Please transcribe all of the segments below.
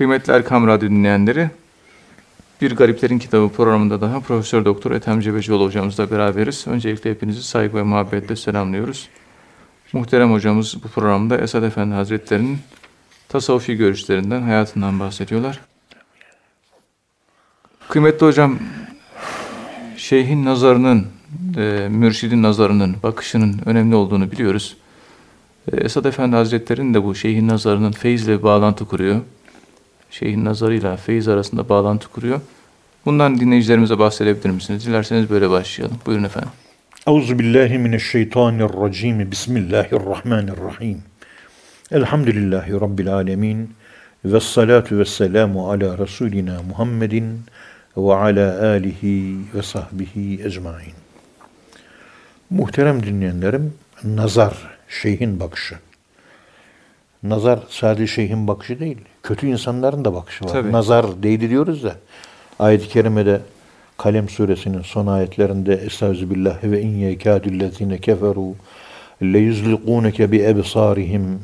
Kıymetli Erkam Radyo dinleyenleri, Bir Gariplerin Kitabı programında daha Profesör Doktor Ethem Cebecioğlu hocamızla beraberiz. Öncelikle hepinizi saygı ve muhabbetle selamlıyoruz. Muhterem hocamız bu programda Esad Efendi Hazretleri'nin tasavvufi görüşlerinden, hayatından bahsediyorlar. Kıymetli hocam, şeyhin nazarının, e, mürşidin nazarının, bakışının önemli olduğunu biliyoruz. E, Esad Efendi Hazretleri'nin de bu şeyhin nazarının feyizle bağlantı kuruyor. Şeyhin nazarıyla feyiz arasında bağlantı kuruyor. Bundan dinleyicilerimize bahsedebilir misiniz? Dilerseniz böyle başlayalım. Buyurun efendim. Euzu billahi mineşşeytanirracim. Bismillahirrahmanirrahim. Elhamdülillahi rabbil alamin. Ve salatu ve selamu ala Resulina Muhammedin ve ala alihi ve sahbihi ecmain. Muhterem dinleyenlerim, nazar, şeyhin bakışı. Nazar sadece şeyhin bakışı değil, kötü insanların da bakışı var. Tabii. Nazar değdi diyoruz da, ayet-i kerimede Kalem suresinin son ayetlerinde Estağfirullah ve in yekâdüllezîne keferû leyuzliqûneke bi ebsârihim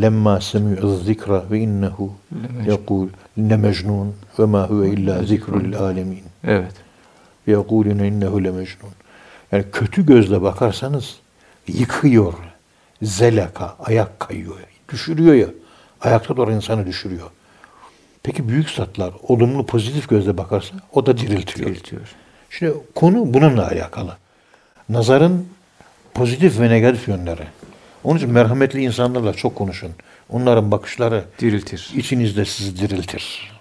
lemma semi'uz zikra ve innehu yekûl ne mecnun ve ma huve illa zikrul alemin. Evet. Ve yekulune innehu le mecnun. Yani kötü gözle bakarsanız yıkıyor. Zelaka, ayak kayıyor. Düşürüyor ya. Ayakta doğru insanı düşürüyor. Peki büyük zatlar olumlu pozitif gözle bakarsa o da diriltiyor. Diriltiyor. Şimdi konu bununla alakalı. Nazarın pozitif ve negatif yönleri. Onun için merhametli insanlarla çok konuşun. Onların bakışları Diriltir. içinizde sizi diriltir.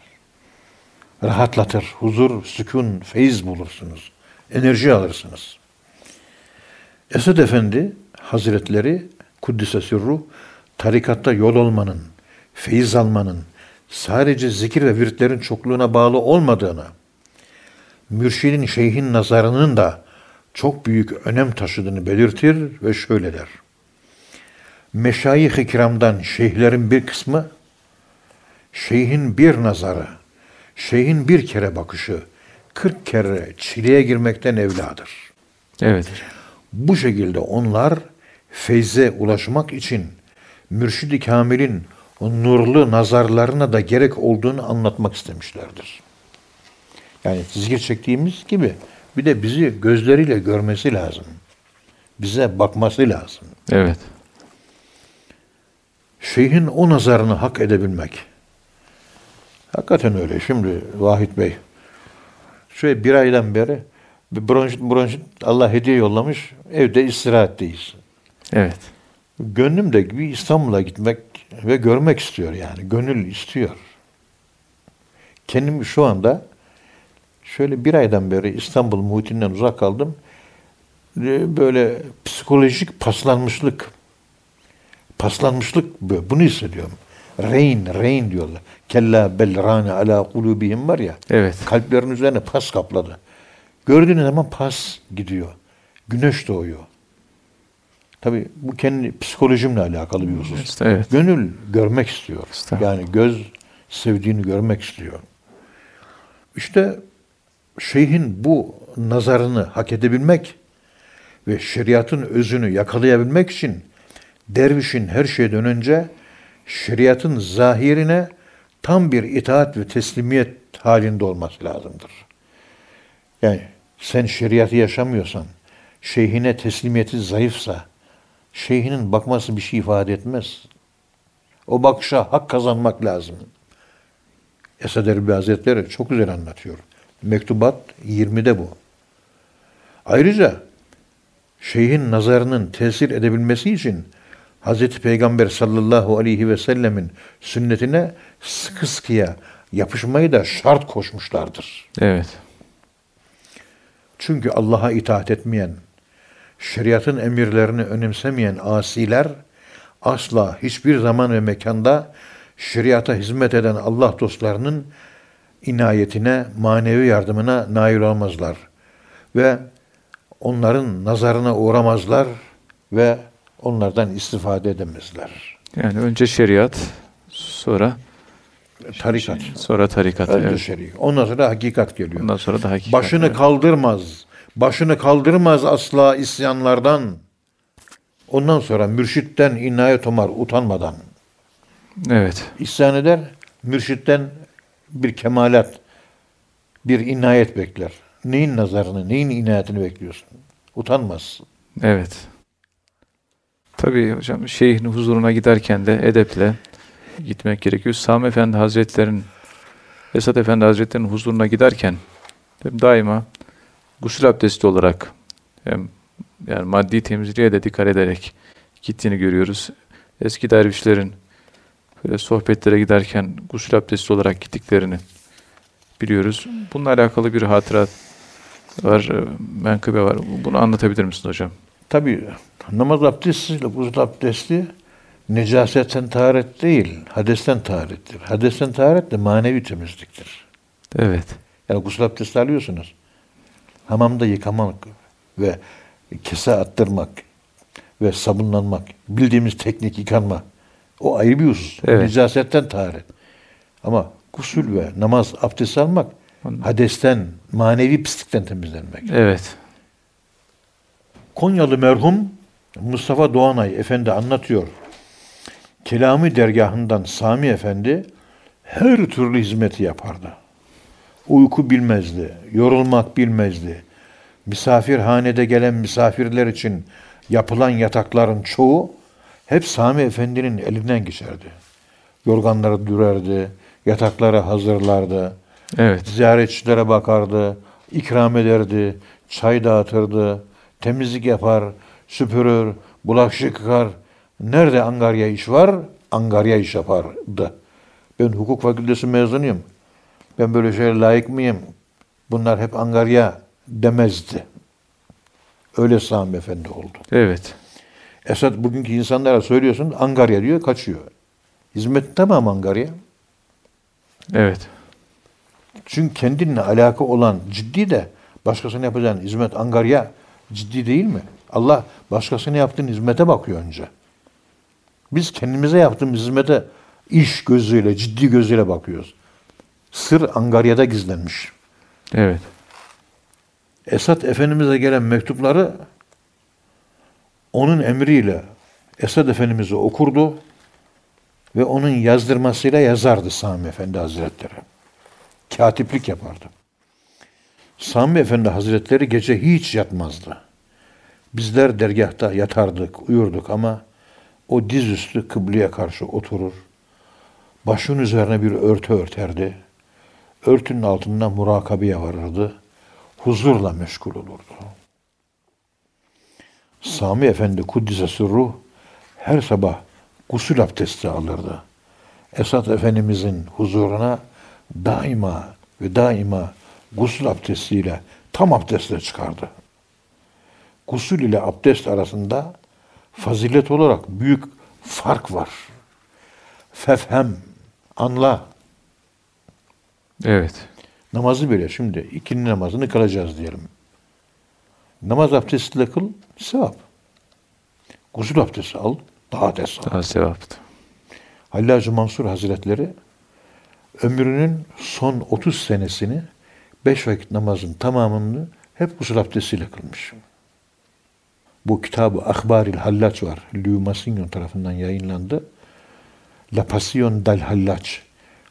Rahatlatır. Huzur, sükun, feyiz bulursunuz. Enerji alırsınız. Esad Efendi Hazretleri Kuddise Sürru tarikatta yol olmanın, feyiz almanın sadece zikir ve viritlerin çokluğuna bağlı olmadığını, mürşidin şeyhin nazarının da çok büyük önem taşıdığını belirtir ve şöyle der. Meşayih-i kiramdan şeyhlerin bir kısmı, şeyhin bir nazarı, şeyhin bir kere bakışı, kırk kere çileye girmekten evladır. Evet. Bu şekilde onlar feyze ulaşmak için Mürşid-i Kamil'in o nurlu nazarlarına da gerek olduğunu anlatmak istemişlerdir. Yani zikir çektiğimiz gibi bir de bizi gözleriyle görmesi lazım. Bize bakması lazım. Evet. Şeyhin o nazarını hak edebilmek. Hakikaten öyle. Şimdi Vahit Bey, şöyle bir aydan beri bir bronşit bronşit Allah hediye yollamış. Evde istirahatteyiz. Evet. Gönlüm de bir İstanbul'a gitmek ve görmek istiyor yani. Gönül istiyor. Kendimi şu anda şöyle bir aydan beri İstanbul muhitinden uzak kaldım. Ee, Böyle psikolojik paslanmışlık, paslanmışlık bu- bunu hissediyorum. Reyn, reyn diyorlar. Kella bel ala kulubihim var ya. Evet. Kalplerin üzerine pas kapladı. Gördüğünüz zaman pas gidiyor. Güneş doğuyor. Tabii bu kendi psikolojimle alakalı bir husus. İşte evet. Gönül görmek istiyor. İşte. Yani göz sevdiğini görmek istiyor. İşte şeyhin bu nazarını hak edebilmek ve şeriatın özünü yakalayabilmek için dervişin her şeyden önce şeriatın zahirine tam bir itaat ve teslimiyet halinde olması lazımdır. Yani sen şeriatı yaşamıyorsan, şeyhine teslimiyeti zayıfsa, şeyhinin bakması bir şey ifade etmez. O bakışa hak kazanmak lazım. Esad Erbil Hazretleri çok güzel anlatıyor. Mektubat 20'de bu. Ayrıca şeyhin nazarının tesir edebilmesi için Hazreti Peygamber sallallahu aleyhi ve sellemin sünnetine sıkı sıkıya yapışmayı da şart koşmuşlardır. Evet. Çünkü Allah'a itaat etmeyen, şeriatın emirlerini önemsemeyen asiler asla hiçbir zaman ve mekanda şeriata hizmet eden Allah dostlarının inayetine, manevi yardımına nail olmazlar. Ve onların nazarına uğramazlar ve onlardan istifade edemezler. Yani önce şeriat, sonra Tarikat. sonra tarikat. Önce Evet. şeriat. Ondan sonra hakikat geliyor. Ondan sonra da hakikat. Başını Evet. kaldırmaz. Başını kaldırmaz asla isyanlardan. Ondan sonra mürşitten inayet umar utanmadan. Evet. İsyan eder mürşitten bir kemalat, bir inayet bekler. Neyin nazarını, neyin inayetini bekliyorsun? Utanmazsın. Evet. Tabii hocam şeyhin huzuruna giderken de edeple gitmek gerekiyor. Sami Efendi Hazretleri'nin Esat Efendi Hazretleri'nin huzuruna giderken daima gusül abdesti olarak hem yani maddi temizliğe de dikkat ederek gittiğini görüyoruz. Eski dervişlerin böyle sohbetlere giderken gusül abdesti olarak gittiklerini biliyoruz. Bununla alakalı bir hatıra var, e, menkıbe var. Bunu anlatabilir misiniz hocam? Tabii namaz abdestiyle gusül abdesti necasetten taharet değil, hadesten taharettir. Hadesten taharet de manevi temizliktir. Evet. Yani gusül abdesti alıyorsunuz. Hamamda yıkamak ve kese attırmak ve sabunlanmak, bildiğimiz teknik yıkanma. O ayrı bir husus. Evet. Necasetten taharet. Ama gusül ve namaz abdest almak hadesten, manevi pislikten temizlenmek. Evet. Konyalı merhum Mustafa Doğanay Efendi anlatıyor. Kelami dergahından Sami Efendi her türlü hizmeti yapardı. Uyku bilmezdi, yorulmak bilmezdi. Misafirhanede gelen misafirler için yapılan yatakların çoğu hep Sami Efendi'nin elinden geçerdi. Yorganları dürerdi, yatakları hazırlardı. Evet. Ziyaretçilere bakardı, ikram ederdi, çay dağıtırdı, temizlik yapar, süpürür, bulaşık yıkar. Nerede angarya iş var, angarya iş yapardı. Ben hukuk fakültesi mezunuyum. Ben böyle şeye layık mıyım? Bunlar hep angarya demezdi. Öyle Sami Efendi oldu. Evet. Esat bugünkü insanlara söylüyorsun, angarya diyor, kaçıyor. Hizmet tamam angarya. Evet. Çünkü kendinle alaka olan ciddi de başkasına yapacağın hizmet angarya ciddi değil mi? Allah başkasına yaptığın hizmete bakıyor önce. Biz kendimize yaptığımız hizmete iş gözüyle, ciddi gözüyle bakıyoruz. Sır angaryada gizlenmiş. Evet. Esat Efendimiz'e gelen mektupları onun emriyle Esad Efendimiz'e okurdu ve onun yazdırmasıyla yazardı Sami Efendi Hazretleri. Katiplik yapardı. Sami Efendi Hazretleri gece hiç yatmazdı. Bizler dergahta yatardık, uyurduk ama o dizüstü kıbleye karşı oturur. Başının üzerine bir örtü örterdi. Örtünün altında murakabeye varırdı. Huzurla meşgul olurdu. Sami Efendi Kuddise Sırruh her sabah gusül abdesti alırdı. Esat Efendimizin huzuruna daima ve daima gusül abdestiyle tam abdestle çıkardı. Gusül ile abdest arasında fazilet olarak büyük fark var. Fefhem, anla. Evet. Namazı bile şimdi ikindi namazını kılacağız diyelim. Namaz abdestiyle kıl, sevap. Gusül abdesti al, daha da sevap. Daha sevaptı. Hallacı Mansur Hazretleri ömrünün son 30 senesini beş vakit namazın tamamını hep gusül abdestiyle kılmış. Bu kitabı Akbaril Hallaç var. Louis Massignon tarafından yayınlandı. La Passion del Hallaç.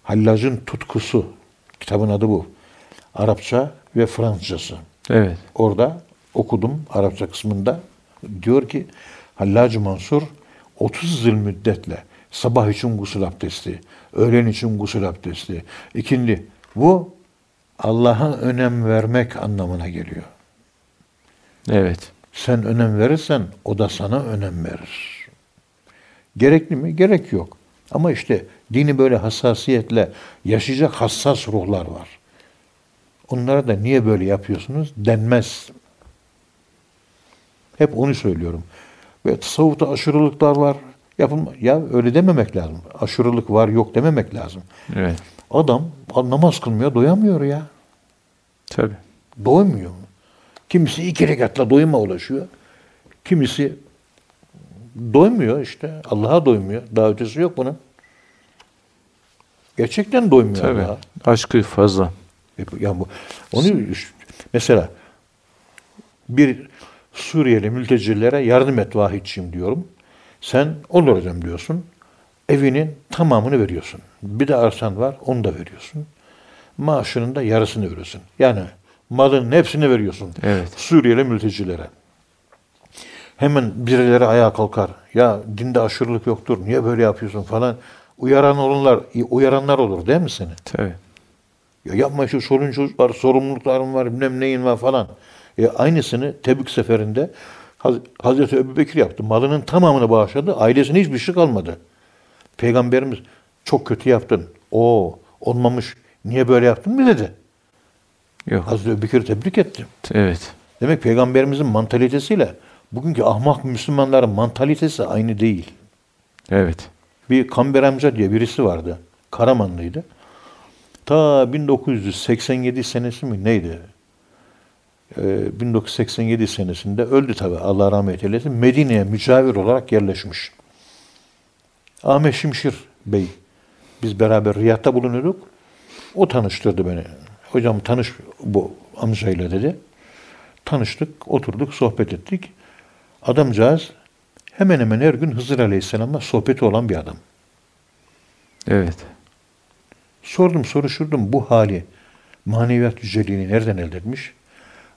Hallacın tutkusu. Kitabın adı bu. Arapça ve Fransızcası. Evet. Orada okudum Arapça kısmında. Diyor ki Hallacı Mansur 30 yıl müddetle sabah için gusül abdesti, öğlen için gusül abdesti, ikindi. Bu Allah'a önem vermek anlamına geliyor. Evet. Sen önem verirsen o da sana önem verir. Gerekli mi? Gerek yok. Ama işte dini böyle hassasiyetle yaşayacak hassas ruhlar var. Onlara da niye böyle yapıyorsunuz denmez. Hep onu söylüyorum. Ve tasavvufta aşırılıklar var. Yapılma. Ya öyle dememek lazım. Aşırılık var yok dememek lazım. Evet. Adam namaz kılmıyor, doyamıyor ya. Tabii. Doymuyor. Kimisi iki rekatla doyuma ulaşıyor. Kimisi doymuyor işte. Allah'a doymuyor. Daha ötesi yok bunun. Gerçekten doymuyor Tabii. Allah'a. Aşkı fazla. E, Yani bu, onu mesela bir Suriyeli mültecilere yardım et vahidçiyim diyorum. Sen olur hocam diyorsun. evinin tamamını veriyorsun. Bir de arsan var, onu da veriyorsun. Maaşının da yarısını veriyorsun. Yani malın hepsini veriyorsun. Evet. Suriyeli mültecilere. Hemen birileri ayağa kalkar. Ya dinde aşırılık yoktur. Niye böyle yapıyorsun falan. Uyaran olurlar, uyaranlar olur değil mi seni? Tabii. Ya yapma şu sorun var, sorumluluklarım var, bilmem neyin var falan. E aynısını Tebük seferinde Haz- Hazreti Ebubekir yaptı. Malının tamamını bağışladı. Ailesine hiçbir şey kalmadı. Peygamberimiz çok kötü yaptın. O olmamış. Niye böyle yaptın mı dedi. Yok. Hazreti Ebubekir'i tebrik etti. Evet. Demek peygamberimizin mantalitesiyle bugünkü ahmak Müslümanların mantalitesi aynı değil. Evet. Bir Kamber amca diye birisi vardı. Karamanlıydı. Ta 1987 senesi mi neydi? Ee, 1987 senesinde öldü tabi Allah rahmet eylesin. Medine'ye mücavir olarak yerleşmiş. Ahmet Şimşir Bey. Biz beraber Riyad'da bulunuyorduk. O tanıştırdı beni. Hocam tanış bu amcayla dedi. Tanıştık, oturduk, sohbet ettik. Adamcağız hemen hemen her gün Hızır Aleyhisselam'la sohbeti olan bir adam. Evet. Sordum, soruşturdum bu hali, maneviyat yüceliğini nereden elde etmiş?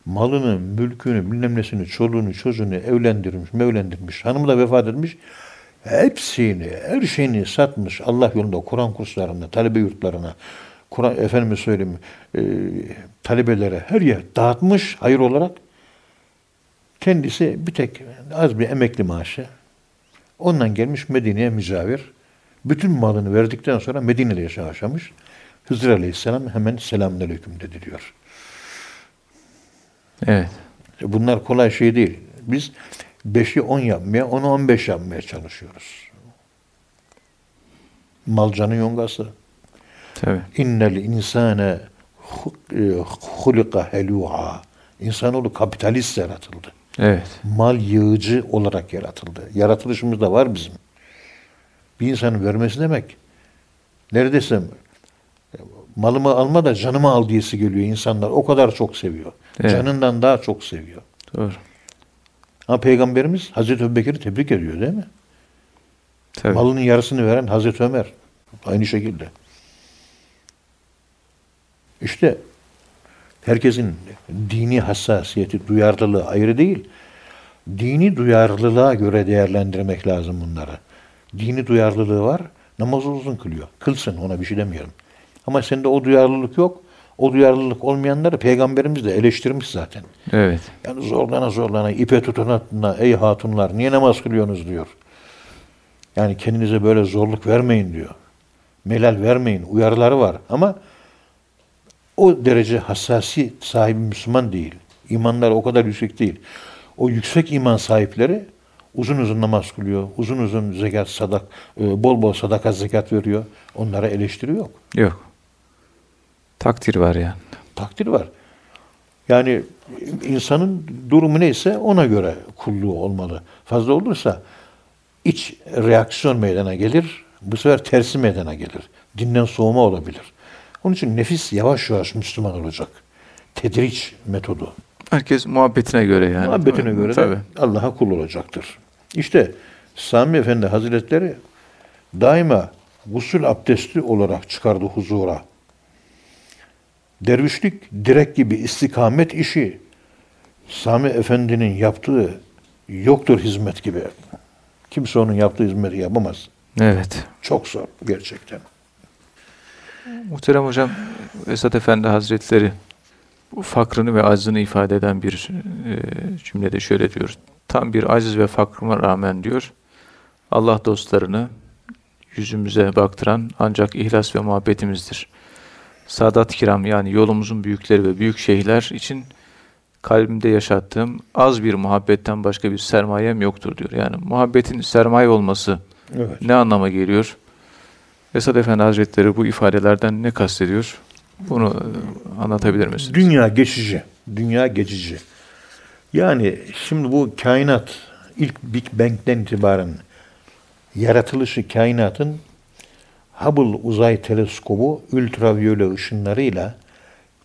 Malını, mülkünü, bilmem nesini, çoluğunu, çocuğunu evlendirmiş, mevlendirmiş, hanımı da vefat etmiş. Hepsini, her şeyini satmış Allah yolunda, Kur'an kurslarına, talebe yurtlarına, Kur'an efendime söyleyeyim, e, talebelere her yer dağıtmış hayır olarak. Kendisi bir tek az bir emekli maaşı. Ondan gelmiş Medine'ye mücavir. Bütün malını verdikten sonra Medine'de yaşamış. Hızır Aleyhisselam hemen selamünaleyküm dedi diyor. Evet. Bunlar kolay şey değil. Biz 5'i 10 yapmaya, 10'u 15 yapmaya çalışıyoruz. Malcanın yongası. Tabii. İnnel insane e, hulika helu'a. İnsanoğlu kapitalist yaratıldı. Evet. Mal yığıcı olarak yaratıldı. Yaratılışımız da var bizim. Bir insanın vermesi demek. Neredeyse malımı alma da canımı al diyesi geliyor insanlar. O kadar çok seviyor. Evet. Canından daha çok seviyor. Doğru. Ama Peygamberimiz Hazreti Ebubekir'i tebrik ediyor değil mi? Tabii. Malının yarısını veren Hazreti Ömer. Aynı şekilde. İşte herkesin dini hassasiyeti, duyarlılığı ayrı değil. Dini duyarlılığa göre değerlendirmek lazım bunları. Dini duyarlılığı var, namazı uzun kılıyor. Kılsın ona bir şey demiyorum. Ama sende o duyarlılık yok. O duyarlılık olmayanları peygamberimiz de eleştirmiş zaten. Evet. Yani zorlana zorlana, ipe tutuna tutuna, ey hatunlar niye namaz kılıyorsunuz diyor. Yani kendinize böyle zorluk vermeyin diyor. Melal vermeyin, uyarıları var. Ama o derece hassasi sahibi Müslüman değil. İmanları o kadar yüksek değil. O yüksek iman sahipleri uzun uzun namaz kılıyor, uzun uzun zekat, sadak, e, bol bol sadaka zekat veriyor. Onlara eleştiri yok. Yok. Takdir var yani. takdir var. Yani insanın durumu neyse ona göre kulluğu olmalı. Fazla olursa iç reaksiyon meydana gelir. Bu sefer tersi meydana gelir. Dinden soğuma olabilir. Onun için nefis yavaş yavaş Müslüman olacak. Tedriç metodu. Herkes muhabbetine göre yani. Muhabbetine göre Tabii. de Allah'a kul olacaktır. İşte Sami Efendi Hazretleri daima gusül abdesti olarak çıkardı huzura. Dervişlik direk gibi istikamet işi Sami Efendi'nin yaptığı yoktur hizmet gibi. Kimse onun yaptığı hizmeti yapamaz. Evet. Çok zor gerçekten. Muhterem hocam Esat Efendi Hazretleri bu fakrını ve aczını ifade eden bir e, cümlede şöyle diyor. Tam bir aciz ve fakrıma rağmen diyor Allah dostlarını yüzümüze baktıran ancak ihlas ve muhabbetimizdir. Sadat kiram yani yolumuzun büyükleri ve büyük şeyhler için kalbimde yaşattığım az bir muhabbetten başka bir sermayem yoktur diyor. Yani muhabbetin sermaye olması Evet. ne anlama geliyor? Esad Efendi Hazretleri bu ifadelerden ne kastediyor? Bunu e, anlatabilir misiniz? Dünya geçici. Dünya geçici. Yani şimdi bu kainat ilk Big Bang'den itibaren yaratılışı kainatın Hubble uzay teleskobu ultraviyole ışınlarıyla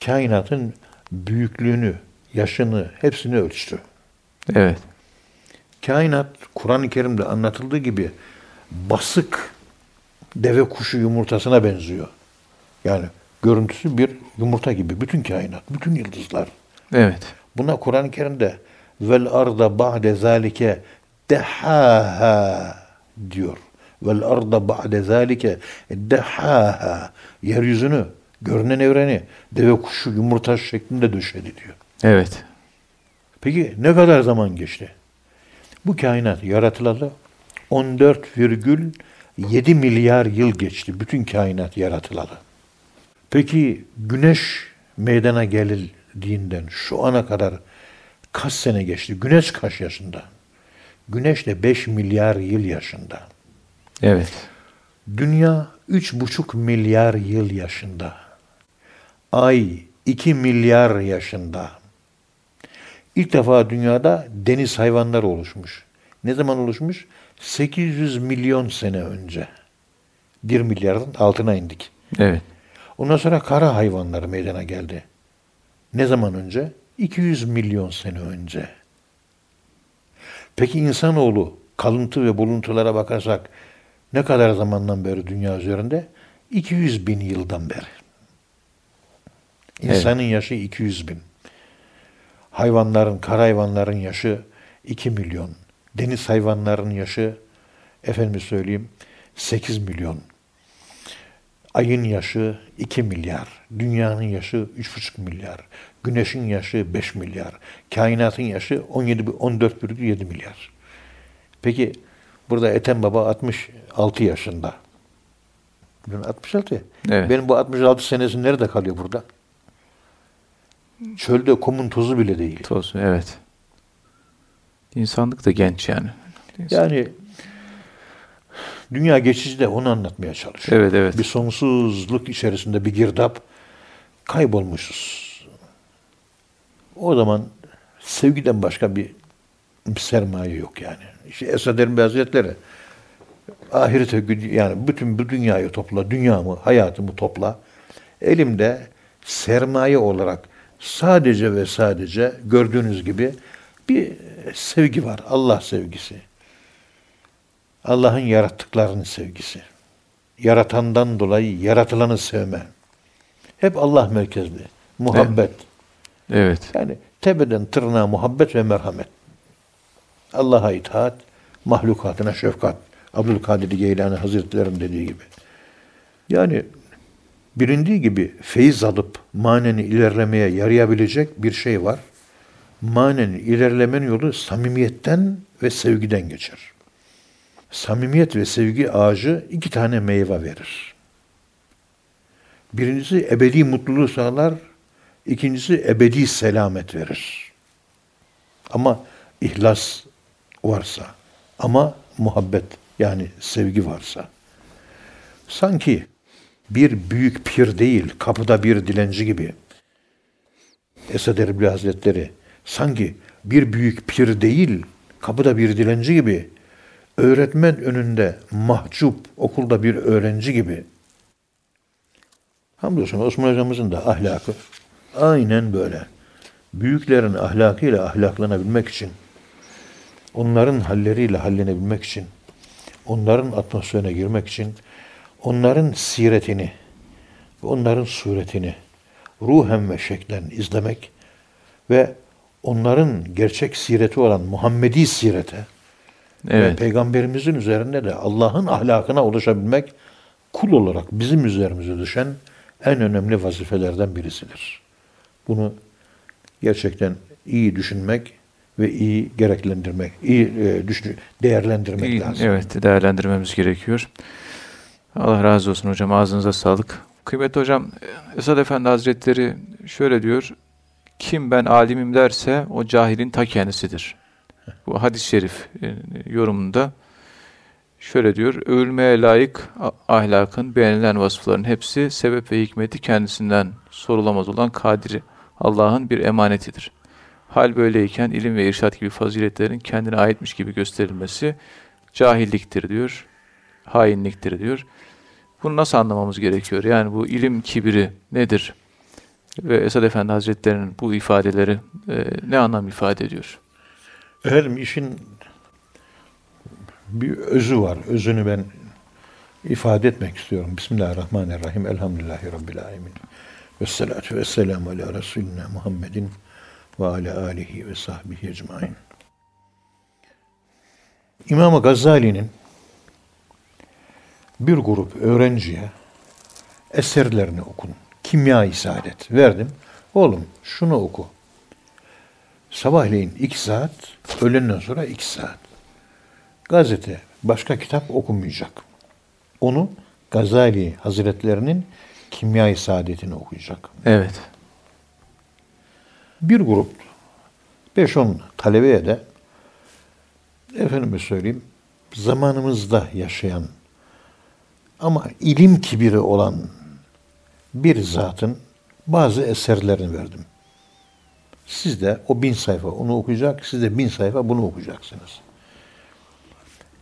kainatın büyüklüğünü, yaşını, hepsini ölçtü. Evet. Kainat Kur'an-ı Kerim'de anlatıldığı gibi basık deve kuşu yumurtasına benziyor. Yani görüntüsü bir yumurta gibi. Bütün kainat, bütün yıldızlar. Evet. Buna Kur'an-ı Kerim'de vel arda ba'de zalike dehaha diyor. Vel arda ba'de zalike dehaha. Yeryüzünü, görünen evreni deve kuşu yumurta şeklinde döşedi diyor. Evet. Peki ne kadar zaman geçti? Bu kainat yaratılalı 14,7 milyar yıl geçti. Bütün kainat yaratılalı. Peki güneş meydana gelildiğinden şu ana kadar kaç sene geçti? Güneş kaç yaşında? Güneş de 5 milyar yıl yaşında. Evet. Dünya 3,5 milyar yıl yaşında. Ay 2 milyar yaşında. İlk defa dünyada deniz hayvanları oluşmuş. Ne zaman oluşmuş? 800 milyon sene önce. 1 milyarın altına indik. Evet. Ondan sonra kara hayvanları meydana geldi. Ne zaman önce? 200 milyon sene önce. Peki insanoğlu kalıntı ve buluntulara bakarsak ne kadar zamandan beri dünya üzerinde? 200 bin yıldan beri. İnsanın yaşı 200 bin. Hayvanların, kara hayvanların yaşı 2 milyon. Deniz hayvanların yaşı, efendim söyleyeyim, 8 milyon. Ayın yaşı 2 milyar, dünyanın yaşı 3,5 milyar, güneşin yaşı 5 milyar, kainatın yaşı 17 14,7 milyar. Peki burada Ethem Baba 66 yaşında. Ben 66 ya. Evet. Benim bu 66 senesi nerede kalıyor burada? Çölde kumun tozu bile değil. Toz. Evet. İnsanlık da genç yani. Yani dünya geçici de onu anlatmaya çalışıyor. Evet, evet. Bir sonsuzluk içerisinde bir girdap kaybolmuşuz. O zaman sevgiden başka bir, sermaye yok yani. İşte Esad Erbil Hazretleri ahirete yani bütün bu dünyayı topla, dünyamı, hayatımı topla. Elimde sermaye olarak sadece ve sadece gördüğünüz gibi bir sevgi var. Allah sevgisi. Allah'ın yarattıklarının sevgisi. Yaratandan dolayı yaratılanı sevme. Hep Allah merkezli. Muhabbet. Evet. Yani tepeden tırnağa muhabbet ve merhamet. Allah'a itaat, mahlukatına şefkat. Abdülkadir Geylani Hazretleri'nin dediği gibi. Yani bilindiği gibi feyiz alıp maneni ilerlemeye yarayabilecek bir şey var. Manenin ilerlemenin yolu samimiyetten ve sevgiden geçer. Samimiyet ve sevgi ağacı iki tane meyve verir. Birincisi ebedi mutluluğu sağlar, ikincisi ebedi selamet verir. Ama ihlas varsa, ama muhabbet yani sevgi varsa. Sanki bir büyük pir değil, kapıda bir dilenci gibi. Esad Erbil Hazretleri sanki bir büyük pir değil, kapıda bir dilenci gibi, öğretmen önünde mahcup, okulda bir öğrenci gibi. Hamdolsun Osman Hocamızın da ahlakı aynen böyle. Büyüklerin ahlakıyla ahlaklanabilmek için, onların halleriyle hallenebilmek için, onların atmosferine girmek için, onların siretini, onların suretini ruhen ve şeklen izlemek ve onların gerçek sireti olan Muhammedi sirete ve Evet. peygamberimizin üzerinde de Allah'ın ahlakına ulaşabilmek kul olarak bizim üzerimize düşen en önemli vazifelerden birisidir. Bunu gerçekten iyi düşünmek ve iyi gereklendirmek, iyi e, düşün, değerlendirmek İyi, lazım. Evet, değerlendirmemiz gerekiyor. Allah razı olsun hocam. Ağzınıza sağlık. Kıymetli hocam, Esad Efendi Hazretleri şöyle diyor. Kim ben alimim derse o cahilin ta kendisidir. Bu hadis-i şerif e, yorumunda şöyle diyor. Övülmeye layık ahlakın beğenilen vasıfların hepsi sebep ve hikmeti kendisinden sorulamaz olan kadiri Allah'ın bir emanetidir. Hal böyleyken ilim ve irşat gibi faziletlerin kendine aitmiş gibi gösterilmesi cahilliktir diyor, hainliktir diyor. Bunu nasıl anlamamız gerekiyor? Yani bu ilim kibiri nedir? Ve Esad Efendi Hazretleri'nin bu ifadeleri e, ne anlam ifade ediyor? Efendim işin bir özü var. Özünü ben ifade etmek istiyorum. Bismillahirrahmanirrahim. Elhamdülillahi Rabbil alemin. Ve salatu ve selamu ala Resulina Muhammedin ve ala alihi ve sahbihi ecmain. İmam Gazali'nin bir grup öğrenciye eserlerini okun. Kimya-i Saadet verdim. Oğlum şunu oku. Sabahleyin iki saat, öğlenden sonra iki saat. Gazete, başka kitap okumayacak. Onu Gazali Hazretlerinin Kimya-i Saadet'ini okuyacak. Evet. Bir grup 5-10 talebeye de efendime söyleyeyim zamanımızda yaşayan ama ilim kibiri olan bir zatın bazı eserlerini verdim. Siz de o bin sayfa onu okuyacak, siz de bin sayfa bunu okuyacaksınız.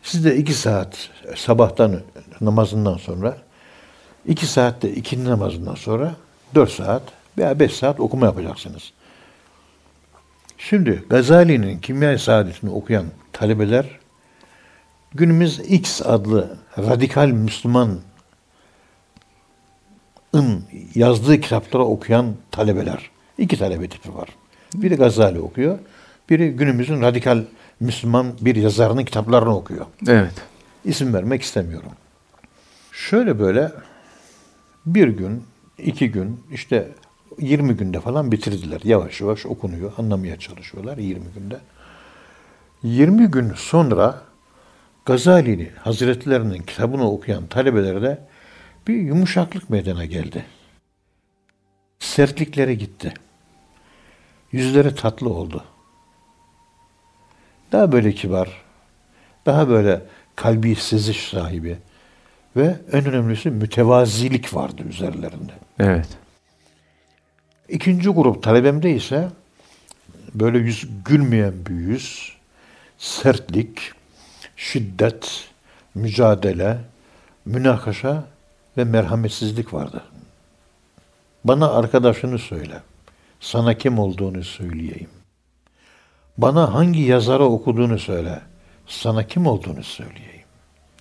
Siz de iki saat sabahtan namazından sonra, iki saatte ikindi namazından sonra dört saat veya beş saat okuma yapacaksınız. Şimdi Gazali'nin Kimya Saadetini okuyan talebeler günümüz X adlı radikal Müslüman yazdığı kitapları okuyan talebeler. iki talebe tipi var. Biri Gazali okuyor, biri günümüzün radikal Müslüman bir yazarının kitaplarını okuyor. Evet. İsim vermek istemiyorum. Şöyle böyle bir gün, iki gün, işte 20 günde falan bitirdiler. Yavaş yavaş okunuyor, anlamaya çalışıyorlar 20 günde. 20 gün sonra Gazali'nin Hazretlerinin kitabını okuyan talebelere de bir yumuşaklık meydana geldi. Sertlikleri gitti. Yüzleri tatlı oldu. Daha böyle kibar, daha böyle kalbi seziş sahibi ve en önemlisi mütevazilik vardı üzerlerinde. Evet. İkinci grup talebemde ise böyle yüz gülmeyen bir yüz, sertlik, şiddet, mücadele, münakaşa ve merhametsizlik vardı. Bana arkadaşını söyle. Sana kim olduğunu söyleyeyim. Bana hangi yazarı okuduğunu söyle. Sana kim olduğunu söyleyeyim.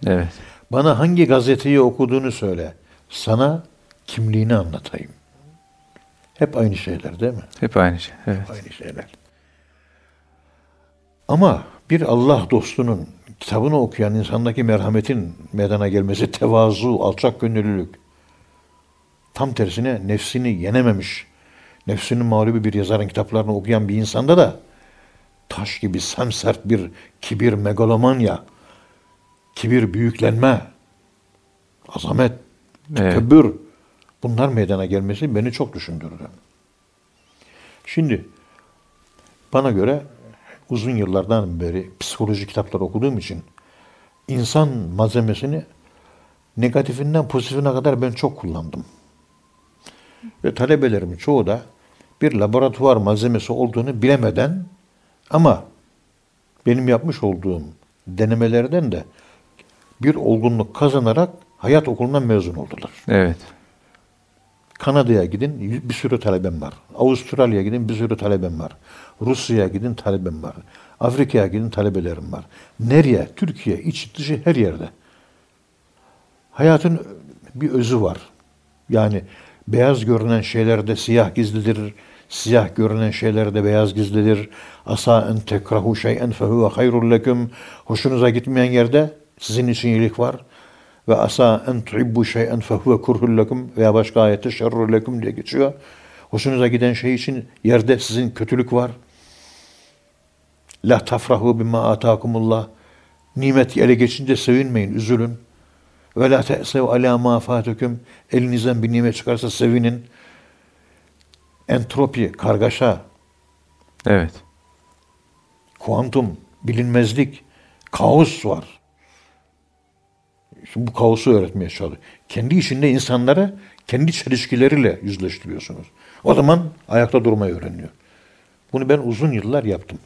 Evet. Bana hangi gazeteyi okuduğunu söyle. Sana kimliğini anlatayım. Hep aynı şeyler değil mi? Hep aynı şey. Evet. Aynı şeyler. Ama bir Allah dostunun kitabını okuyan insandaki merhametin meydana gelmesi, tevazu, alçak gönüllülük. Tam tersine nefsini yenememiş, nefsinin mağlubu bir yazarın kitaplarını okuyan bir insanda da taş gibi semsert bir kibir, megalomanya, kibir, büyüklenme, azamet, Evet. tekebbür bunlar meydana gelmesi beni çok düşündürdü. Şimdi bana göre uzun yıllardan beri psikoloji kitapları okuduğum için insan malzemesini negatifinden pozitifine kadar ben çok kullandım. Ve talebelerimin çoğu da bir laboratuvar malzemesi olduğunu bilemeden ama benim yapmış olduğum denemelerden de bir olgunluk kazanarak hayat okulundan mezun oldular. Evet. Kanada'ya gidin bir sürü talebem var. Avustralya'ya gidin bir sürü talebem var. Rusya'ya gidin talebem var. Afrika'ya gidin talebelerim var. Nereye? Türkiye, iç dışı her yerde. Hayatın bir özü var. Yani beyaz görünen şeylerde siyah gizlidir. Siyah görünen şeylerde beyaz gizlidir. Asa en tekrahu şey'en fehuve hayrul leküm. Hoşunuza gitmeyen yerde sizin için iyilik var. Ve asa en tuhibbu şey'en fehuve kurhul lekum veya başka ayette şerrul lekum diye geçiyor. Hoşunuza giden şey için yerde sizin kötülük var. La tafrahu bima atakumullah. Nimet ele geçince sevinmeyin, üzülün. Ve la te'sev ala ma fatukum. Elinizden bir nimet çıkarsa sevinin. Entropi, kargaşa, Evet. kuantum, bilinmezlik, kaos var. Bu kaosu öğretmeye çalışıyor. Kendi içinde insanları kendi çelişkileriyle yüzleştiriyorsunuz. O zaman ayakta durmayı öğreniyor. Bunu ben uzun yıllar yaptım.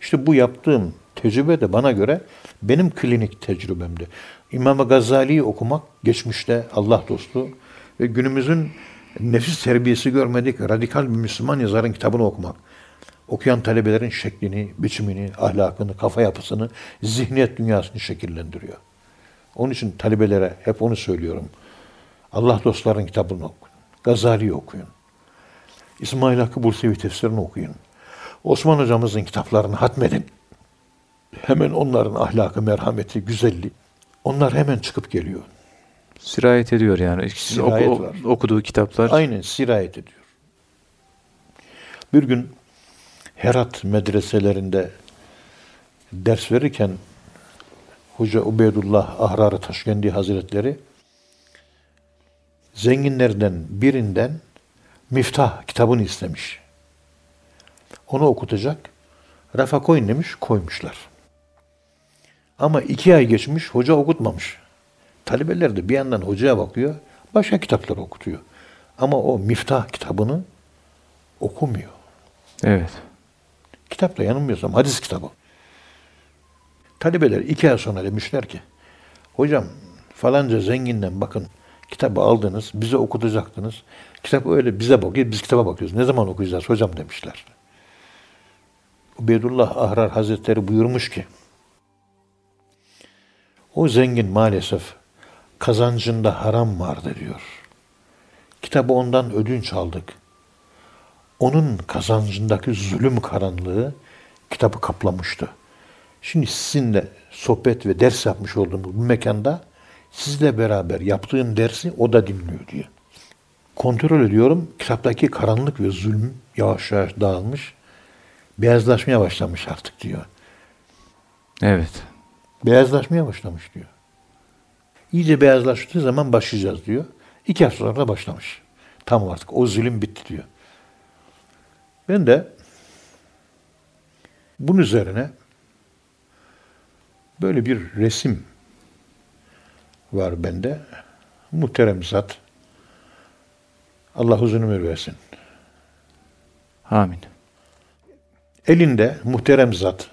İşte bu yaptığım tecrübe de bana göre benim klinik tecrübemdi. İmam Gazali'yi okumak geçmişte Allah dostu ve günümüzün nefis terbiyesi görmedik radikal bir Müslüman yazarın kitabını okumak. Okuyan talebelerin şeklini, biçimini, ahlakını, kafa yapısını, zihniyet dünyasını şekillendiriyor. Onun için talebelere hep onu söylüyorum. Allah dostların kitabını okuyun. Gazali'yi okuyun. İsmail Hakkı Bursevi tefsirini okuyun. Osman hocamızın kitaplarını hatmedin. Hemen onların ahlakı, merhameti, güzelliği. Onlar hemen çıkıp geliyor. Sirayet ediyor yani. Sizin oku- Sirayet o- var. okuduğu kitaplar. Aynen sirayet ediyor. Bir gün Herat medreselerinde ders verirken Hoca Ubeydullah Ahrar-ı Taşkendi Hazretleri zenginlerden birinden Miftah kitabını istemiş. Onu okutacak. Rafa koyun demiş, koymuşlar. Ama iki ay geçmiş, hoca okutmamış. Talebeler de bir yandan hocaya bakıyor, başka kitapları okutuyor. Ama o Miftah kitabını okumuyor. Evet. Kitap da yanılmıyorsam hadis kitabı. Talebeler iki ay sonra demişler ki, hocam falanca zenginden bakın kitabı aldınız, bize okutacaktınız. Kitap öyle bize bakıyor, biz kitaba bakıyoruz. Ne zaman okuyacağız hocam demişler. Ubeydullah Ahrar Hazretleri buyurmuş ki, o zengin maalesef kazancında haram vardı diyor. Kitabı ondan ödünç aldık. Onun kazancındaki zulüm karanlığı kitabı kaplamıştı. Şimdi sizinle sohbet ve ders yapmış olduğumuz bu mekanda sizle beraber yaptığım dersi o da dinliyor diyor. Kontrol ediyorum. Kitaptaki karanlık ve zulüm yavaş yavaş dağılmış. Beyazlaşmaya başlamış artık diyor. Evet. Beyazlaşmaya başlamış diyor. İyice beyazlaştığı zaman başlayacağız diyor. İki hafta sonra başlamış. Tam artık o zulüm bitti diyor. Ben de bunun üzerine böyle bir resim var bende. Muhterem zat. Allah uzun ömür versin. Amin. Elinde muhterem zat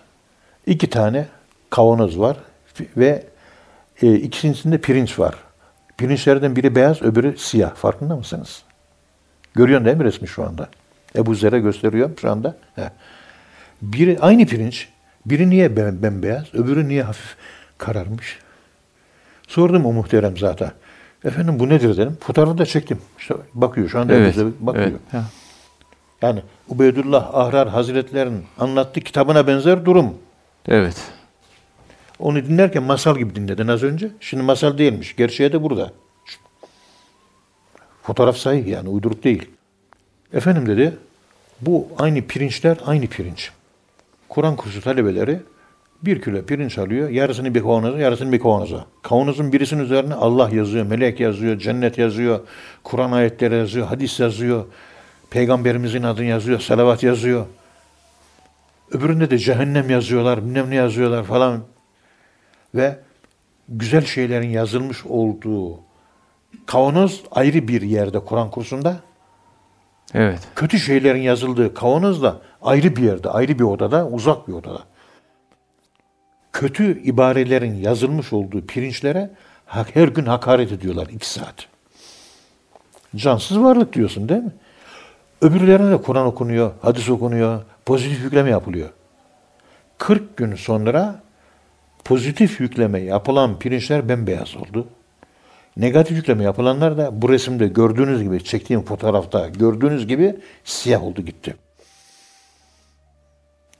iki tane kavanoz var ve e, ikisinde pirinç var. Pirinçlerden biri beyaz, öbürü siyah. Farkında mısınız? Görüyorsun değil mi resmi şu anda? Ebu Zer'e gösteriyorum şu anda. He. Biri aynı pirinç. Biri niye bembeyaz, öbürü niye hafif kararmış? Sordum o muhterem zata. Efendim bu nedir dedim. Fotoğrafı da çektim. İşte bakıyor şu anda Evet. Ebu Zer bakıyor. evet. Ha. Yani Ubeydullah Ahrar Hazretlerinin anlattığı kitabına benzer durum. Evet. Onu dinlerken masal gibi dinledin az önce. Şimdi masal değilmiş. Gerçeği de burada. Fotoğraf sahih yani uyduruk değil. Efendim dedi bu aynı pirinçler aynı pirinç. Kur'an kursu talebeleri bir kilo pirinç alıyor. Yarısını bir kavanoza, yarısını bir kavanoza. Kavanozun birisinin üzerine Allah yazıyor, melek yazıyor, cennet yazıyor, Kur'an ayetleri yazıyor, hadis yazıyor, peygamberimizin adını yazıyor, salavat yazıyor. Öbüründe de cehennem yazıyorlar, bilmem ne yazıyorlar falan. Ve güzel şeylerin yazılmış olduğu kavanoz ayrı bir yerde Kur'an kursunda. Evet. Kötü şeylerin yazıldığı kavanoz da ayrı bir yerde, ayrı bir odada, uzak bir odada. Kötü ibarelerin yazılmış olduğu pirinçlere her gün hakaret ediyorlar iki saat. Cansız varlık diyorsun değil mi? Öbürlerine de Kur'an okunuyor, hadis okunuyor, pozitif yükleme yapılıyor. 40 gün sonra pozitif yükleme yapılan pirinçler bembeyaz oldu. Negatif yükleme yapılanlar da bu resimde gördüğünüz gibi, çektiğim fotoğrafta gördüğünüz gibi siyah oldu gitti.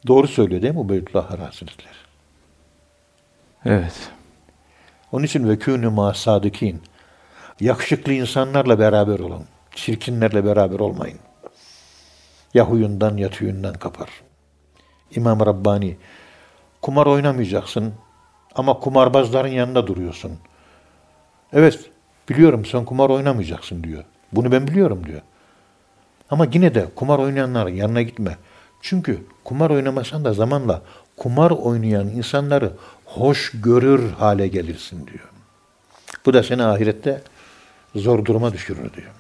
Doğru söylüyor değil mi Ubeydullah Hazretleri? Evet. Onun için vekûnü mâ sâdıkîn. Yakışıklı insanlarla beraber olun. Çirkinlerle beraber olmayın. Ya huyundan ya tüyünden kapar. İmam Rabbani, kumar oynamayacaksın ama kumarbazların yanında duruyorsun. Evet, biliyorum sen kumar oynamayacaksın diyor. Bunu ben biliyorum diyor. Ama yine de kumar oynayanların yanına gitme. Çünkü kumar oynamasan da zamanla kumar oynayan insanları hoş görür hale gelirsin diyor. Bu da seni ahirette zor duruma düşürür diyor.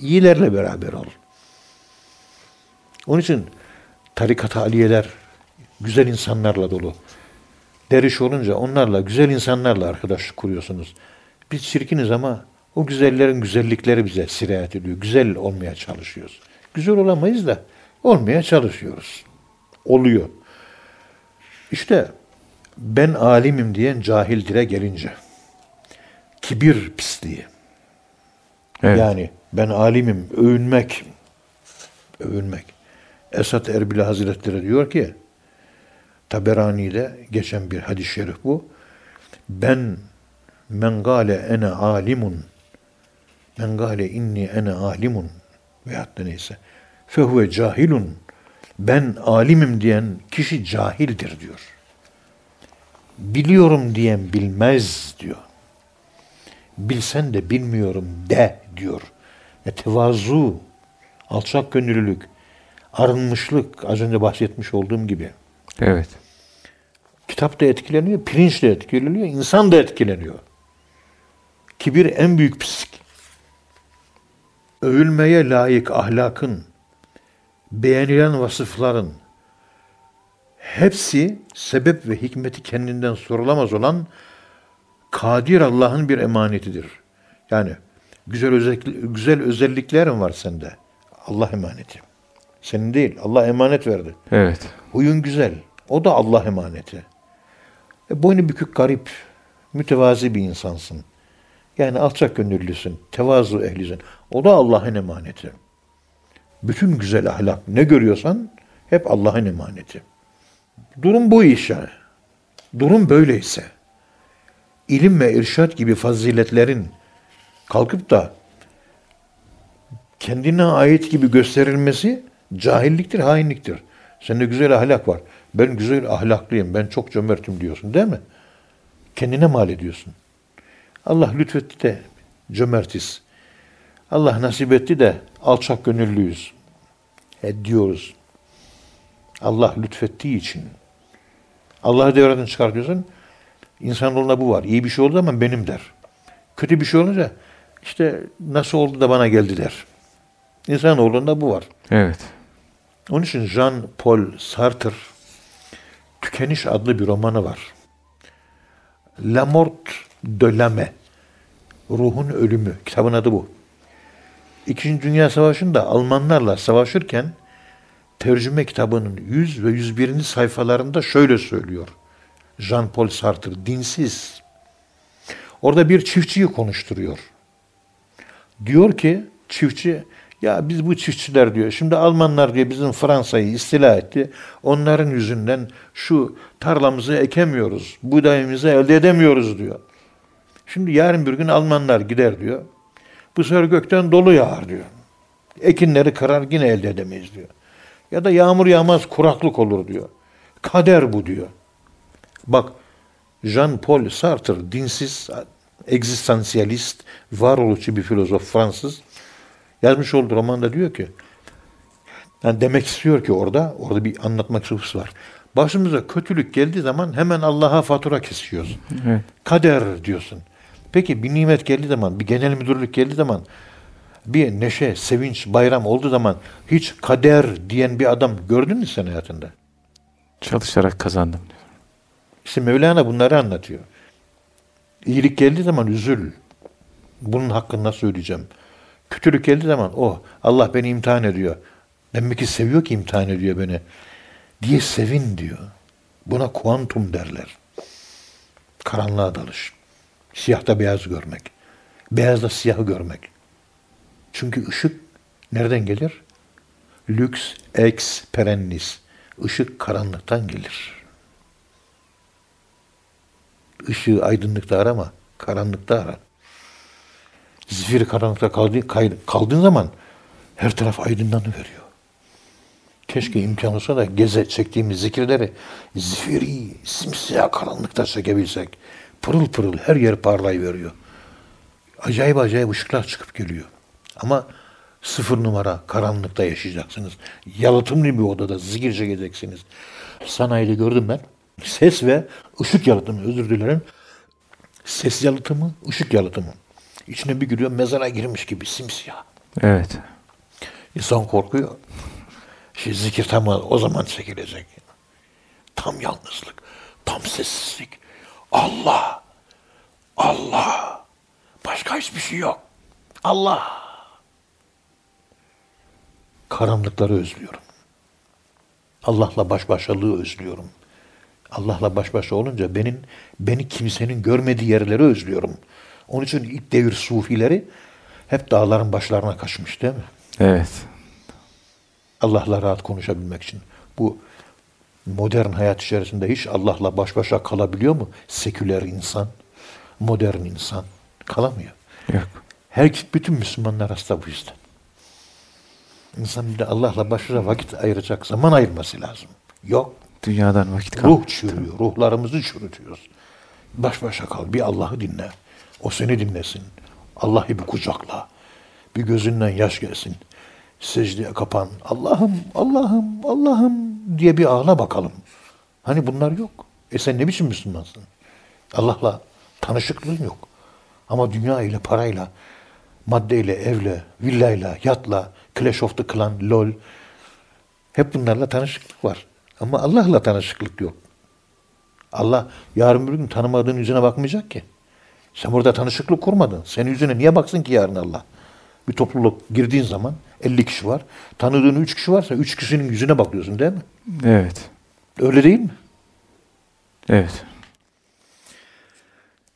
İyilerle beraber ol. Onun için tarikat aliyeler güzel insanlarla dolu. Deriş olunca onlarla, güzel insanlarla arkadaşlık kuruyorsunuz. Biz çirkiniz ama o güzellerin güzellikleri bize sirayet ediyor. Güzel olmaya çalışıyoruz. Güzel olamayız da olmaya çalışıyoruz. Oluyor. İşte ben alimim diyen cahil dire gelince. Kibir pisliği. Evet. Yani ben alimim, övünmek. Övünmek. Esat Erbil Hazretleri diyor ki, Taberani'de geçen bir hadis-i şerif bu. Ben men gale ene alimun men gale inni ene alimun veyahut da neyse fehuve cahilun ben alimim diyen kişi cahildir diyor. Biliyorum diyen bilmez diyor. Bilsen de bilmiyorum de diyor. E, tevazu, alçak gönüllülük, arınmışlık az önce bahsetmiş olduğum gibi. Evet. Kitap da etkileniyor, pirinç de etkileniyor, insan da etkileniyor. Kibir en büyük pislik. Övülmeye layık ahlakın, beğenilen vasıfların hepsi sebep ve hikmeti kendinden sorulamaz olan kadir Allah'ın bir emanetidir. Yani güzel özellik, güzel özelliklerin var sende. Allah emaneti. Senin değil. Allah emanet verdi. Evet. Huyun güzel. O da Allah emaneti. E, boynu bükük garip, mütevazi bir insansın. Yani alçak gönüllüsün, tevazu ehlisin. O da Allah'ın emaneti. Bütün güzel ahlak ne görüyorsan hep Allah'ın emaneti. Durum bu iş yani. Durum böyleyse. ilim ve irşat gibi faziletlerin kalkıp da kendine ait gibi gösterilmesi cahilliktir, hainliktir. Sende güzel ahlak var. Ben güzel ahlaklıyım, ben çok cömertim diyorsun değil mi? Kendine mal ediyorsun. Allah lütfetti de cömertiz. Allah nasip etti de alçak gönüllüyüz. E diyoruz. Allah lütfettiği için. Allah'ı devreden çıkartıyorsun. İnsanoğlunda bu var. İyi bir şey oldu ama benim der. Kötü bir şey olunca işte nasıl oldu da bana geldi der. İnsanoğlunda bu var. Evet. Onun için Jean-Paul Sartre Tükeniş adlı bir romanı var. La mort de l'âme. Ruhun ölümü. Kitabın adı bu. İkinci Dünya Savaşı'nda Almanlarla savaşırken tercüme kitabının 100 ve 101. sayfalarında şöyle söylüyor. Jean-Paul Sartre, dinsiz. Orada bir çiftçiyi konuşturuyor. Diyor ki çiftçi ya biz bu çiftçiler diyor. Şimdi Almanlar diyor bizim Fransa'yı istila etti. Onların yüzünden şu tarlamızı ekemiyoruz. Buğdayımızı elde edemiyoruz diyor. Şimdi yarın bir gün Almanlar gider diyor. Bu sefer gökten dolu yağar diyor. Ekinleri kırar yine elde edemeyiz diyor. Ya da yağmur yağmaz kuraklık olur diyor. Kader bu diyor. Bak Jean-Paul Sartre dinsiz, egzistansiyalist, varoluşçu bir filozof Fransız yazmış olduğu romanda diyor ki yani demek istiyor ki orada orada bir anlatmak husus var. Başımıza kötülük geldiği zaman hemen Allah'a fatura kesiyoruz. Evet. Kader diyorsun. Peki bir nimet geldiği zaman, bir genel müdürlük geldiği zaman, bir neşe, sevinç, bayram olduğu zaman hiç kader diyen bir adam gördün mü sen hayatında? Çalışarak kazandım diyor. İşte Mevlana bunları anlatıyor. İyilik geldiği zaman üzül. Bunun hakkını nasıl ödeyeceğim? Kötülük geldiği zaman oh Allah beni imtihan ediyor. Demek ki seviyor ki imtihan ediyor beni. Diye sevin diyor. Buna kuantum derler. Karanlığa dalış. Siyahta beyaz görmek. Beyazda siyahı görmek. Çünkü ışık nereden gelir? Lux ex perennis. Işık karanlıktan gelir. Işığı aydınlıkta arama, karanlıkta ara. Zifiri karanlıkta kaldı, kaldığın zaman her taraf aydınlanıveriyor. Keşke imkan olsa da geze çektiğimiz zikirleri zifiri, simsiyah karanlıkta çekebilsek. Pırıl pırıl her yer parlayıveriyor. Acayip acayip ışıklar çıkıp geliyor. Ama sıfır numara karanlıkta yaşayacaksınız. Yalıtımlı bir odada zikir çekeceksiniz. Sanayide gördüm ben. Ses ve ışık yalıtımı özür dilerim. Ses yalıtımı, ışık yalıtımı. İçine bir giriyor mezara girmiş gibi simsiyah. Evet. İnsan korkuyor. Şey, zikir tam o zaman çekilecek. Tam yalnızlık, tam sessizlik. Allah, Allah. Başka hiçbir şey yok. Allah. Karanlıkları özlüyorum. Allah'la baş başalığı özlüyorum. Allah'la baş başa olunca benim beni kimsenin görmediği yerleri özlüyorum. Onun için ilk devir sufileri hep dağların başlarına kaçmış değil mi? Evet. Allah'la rahat konuşabilmek için. Bu modern hayat içerisinde hiç Allah'la baş başa kalabiliyor mu? Seküler insan, modern insan kalamıyor. Yok. Her bütün Müslümanlar hasta bu yüzden. İnsan bir de Allah'la baş başa vakit ayıracak zaman ayırması lazım. Yok. Dünyadan vakit kalmadı. Ruh çürüyor. Ruhlarımızı çürütüyoruz. Baş başa kal. Bir Allah'ı dinle. O seni dinlesin. Allah'ı bir kucakla. Bir gözünden yaş gelsin. Secdeye kapan. Allah'ım, Allah'ım, Allah'ım diye bir ağla bakalım. Hani bunlar yok. E sen ne biçim Müslümansın? Allah'la tanışıklığın yok. Ama dünya ile, parayla, maddeyle, evle, villayla, yatla, Clash of the Clan, LOL hep bunlarla tanışıklık var. Ama Allah'la tanışıklık yok. Allah yarın bir gün tanımadığın yüzüne bakmayacak ki. Sen burada tanışıklık kurmadın. Senin yüzüne niye baksın ki yarın Allah? Bir topluluk girdiğin zaman 50 kişi var. Tanıdığın 3 kişi varsa 3 kişinin yüzüne bakıyorsun değil mi? Evet. Öyle değil mi? Evet.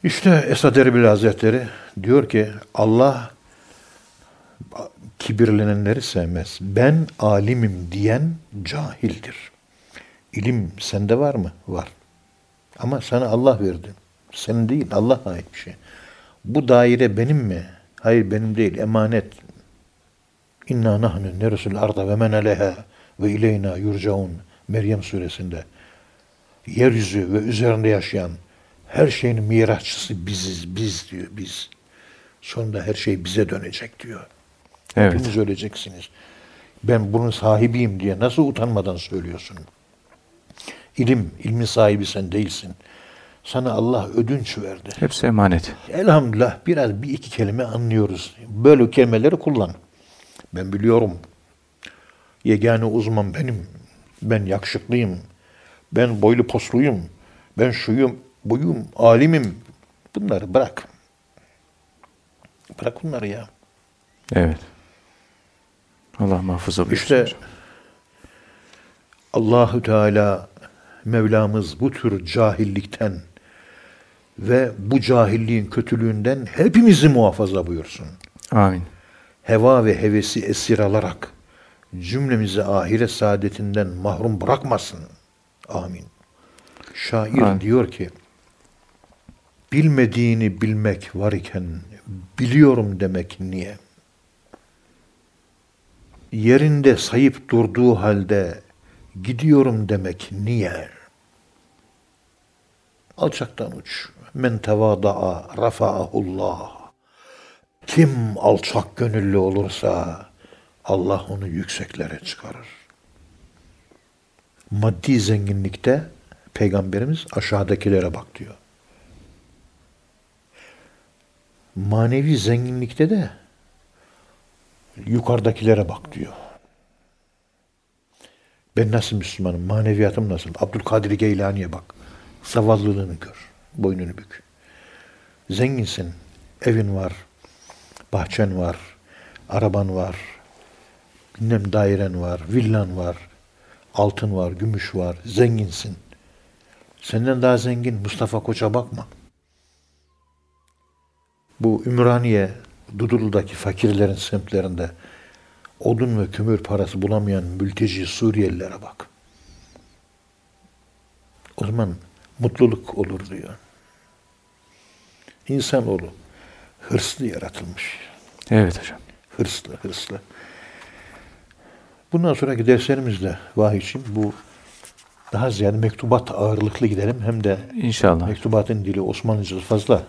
İşte Esad Erbil Hazretleri diyor ki Allah kibirlenenleri sevmez. Ben alimim diyen cahildir. İlim sende var mı? Var. Ama sana Allah verdi. Senin değil, Allah'a ait bir şey. Bu daire benim mi? Hayır benim değil, emanet. İnna nahnu nerusul arda ve men aleha ve ileyna yurcaun. Meryem suresinde. Yeryüzü ve üzerinde yaşayan her şeyin mirasçısı biziz, biz diyor, biz. Sonunda her şey bize dönecek diyor. Evet. Hepiniz öleceksiniz. Ben bunun sahibiyim diye nasıl utanmadan söylüyorsun? İlim, ilmin sahibi sen değilsin. Sana Allah ödünç verdi. Hepsi emanet. Elhamdülillah biraz bir iki kelime anlıyoruz. Böyle kelimeleri kullan. Ben biliyorum. Yegane uzman benim. Ben yakışıklıyım. Ben boylu posluyum. Ben şuyum, buyum, alimim. Bunları bırak. Bırak bunları ya. Evet. Allah muhafaza buyursun. İşte. Allahü Teala Mevlamız bu tür cahillikten ve bu cahilliğin kötülüğünden hepimizi muhafaza buyursun. Amin. Heva ve hevesi esir alarak cümlemizi ahiret saadetinden mahrum bırakmasın. Amin. Şair Amin. diyor ki bilmediğini bilmek var iken biliyorum demek niye? Yerinde sayıp durduğu halde gidiyorum demek niye? Alçaktan uç. Men tevada'a rafa'ahullah. Kim alçak gönüllü olursa Allah onu yükseklere çıkarır. Maddi zenginlikte Peygamberimiz aşağıdakilere bak diyor. Manevi zenginlikte de yukarıdakilere bak diyor. Ben nasıl Müslümanım? Maneviyatım nasıl? Abdülkadir Geylani'ye bak. Zavallılığını gör. Boynunu bük. Zenginsin. Evin var. Bahçen var. Araban var. Bilmem dairen var. Villan var. Altın var. Gümüş var. Zenginsin. Senden daha zengin Mustafa Koç'a bakma. Bu Ümraniye, Dudullu'daki fakirlerin semtlerinde odun ve kömür parası bulamayan mülteci Suriyelilere bak. O zaman mutluluk olur diyor. İnsanoğlu hırslı yaratılmış. Evet hocam. Hırslı, hırslı. Bundan sonraki derslerimizde vahiyçim bu daha ziyade mektubat ağırlıklı gidelim. Hem de İnşallah. mektubatın dili Osmanlıcası fazla.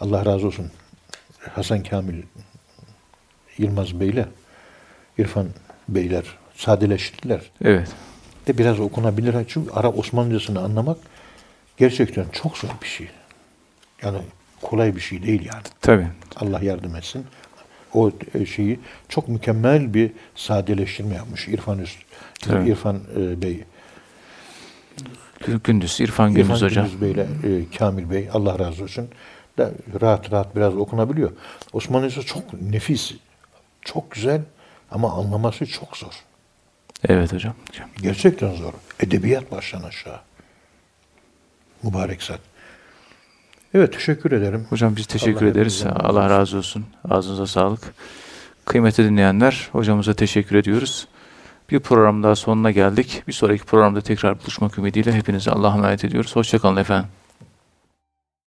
Allah razı olsun. Hasan Kamil Yılmaz Bey'le İrfan Beyler sadeleştirdiler. Evet. De biraz okunabilir. Çünkü Arap Osmanlıcasını anlamak gerçekten çok zor bir şey. Yani kolay bir şey değil yani. Tabii. Allah yardım etsin. O e, şeyi çok mükemmel bir sadeleştirme yapmış İrfan Üst, Evet. İrfan e, Bey. Gündüz, İrfan Gündüz İrfan hocam. Gündüz Bey'le e, Kamil Bey Allah razı olsun. Da rahat rahat biraz okunabiliyor. Osmanlıcası çok nefis, çok güzel ama anlaması çok zor. Evet hocam. hocam. Gerçekten zor. Edebiyat baştan aşağı. mübarek zat. Evet teşekkür ederim. Hocam biz teşekkür Allah ederiz. Allah razı olsun. Ağzınıza sağlık. Kıymetli dinleyenler, hocamıza teşekkür ediyoruz. Bir program daha sonuna geldik. Bir sonraki programda tekrar buluşmak ümidiyle hepinize Allah'a emanet ediyoruz. Hoşçakalın efendim.